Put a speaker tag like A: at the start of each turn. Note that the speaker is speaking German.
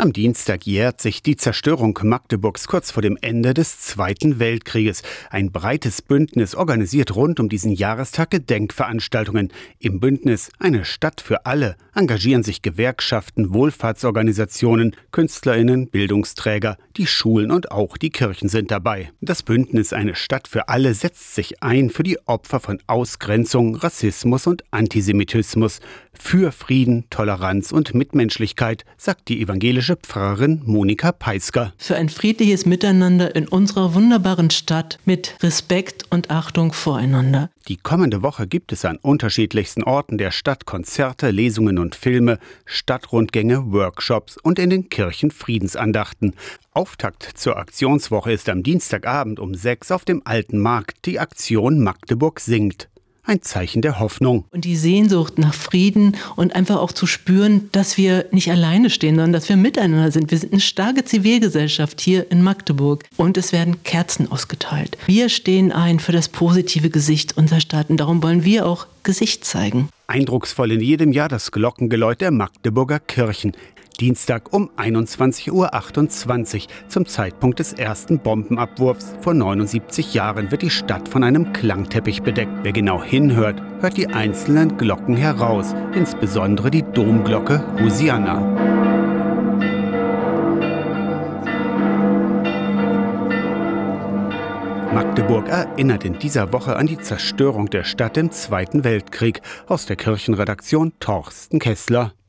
A: Am Dienstag jährt sich die Zerstörung Magdeburgs kurz vor dem Ende des Zweiten Weltkrieges. Ein breites Bündnis organisiert rund um diesen Jahrestag Gedenkveranstaltungen. Im Bündnis Eine Stadt für alle engagieren sich Gewerkschaften, Wohlfahrtsorganisationen, Künstlerinnen, Bildungsträger, die Schulen und auch die Kirchen sind dabei. Das Bündnis Eine Stadt für alle setzt sich ein für die Opfer von Ausgrenzung, Rassismus und Antisemitismus, für Frieden, Toleranz und Mitmenschlichkeit, sagt die evangelische Pfarrerin Monika Peisker.
B: Für ein friedliches Miteinander in unserer wunderbaren Stadt mit Respekt und Achtung voreinander.
A: Die kommende Woche gibt es an unterschiedlichsten Orten der Stadt Konzerte, Lesungen und Filme, Stadtrundgänge, Workshops und in den Kirchen Friedensandachten. Auftakt zur Aktionswoche ist am Dienstagabend um sechs auf dem Alten Markt die Aktion Magdeburg singt ein Zeichen der Hoffnung.
B: Und die Sehnsucht nach Frieden und einfach auch zu spüren, dass wir nicht alleine stehen, sondern dass wir miteinander sind. Wir sind eine starke Zivilgesellschaft hier in Magdeburg und es werden Kerzen ausgeteilt. Wir stehen ein für das positive Gesicht unserer Stadt und darum wollen wir auch Gesicht zeigen.
A: Eindrucksvoll in jedem Jahr das Glockengeläut der Magdeburger Kirchen. Dienstag um 21.28 Uhr zum Zeitpunkt des ersten Bombenabwurfs vor 79 Jahren wird die Stadt von einem Klangteppich bedeckt. Wer genau hinhört, hört die einzelnen Glocken heraus, insbesondere die Domglocke Hosianna. Magdeburg erinnert in dieser Woche an die Zerstörung der Stadt im Zweiten Weltkrieg. Aus der Kirchenredaktion Torsten Kessler.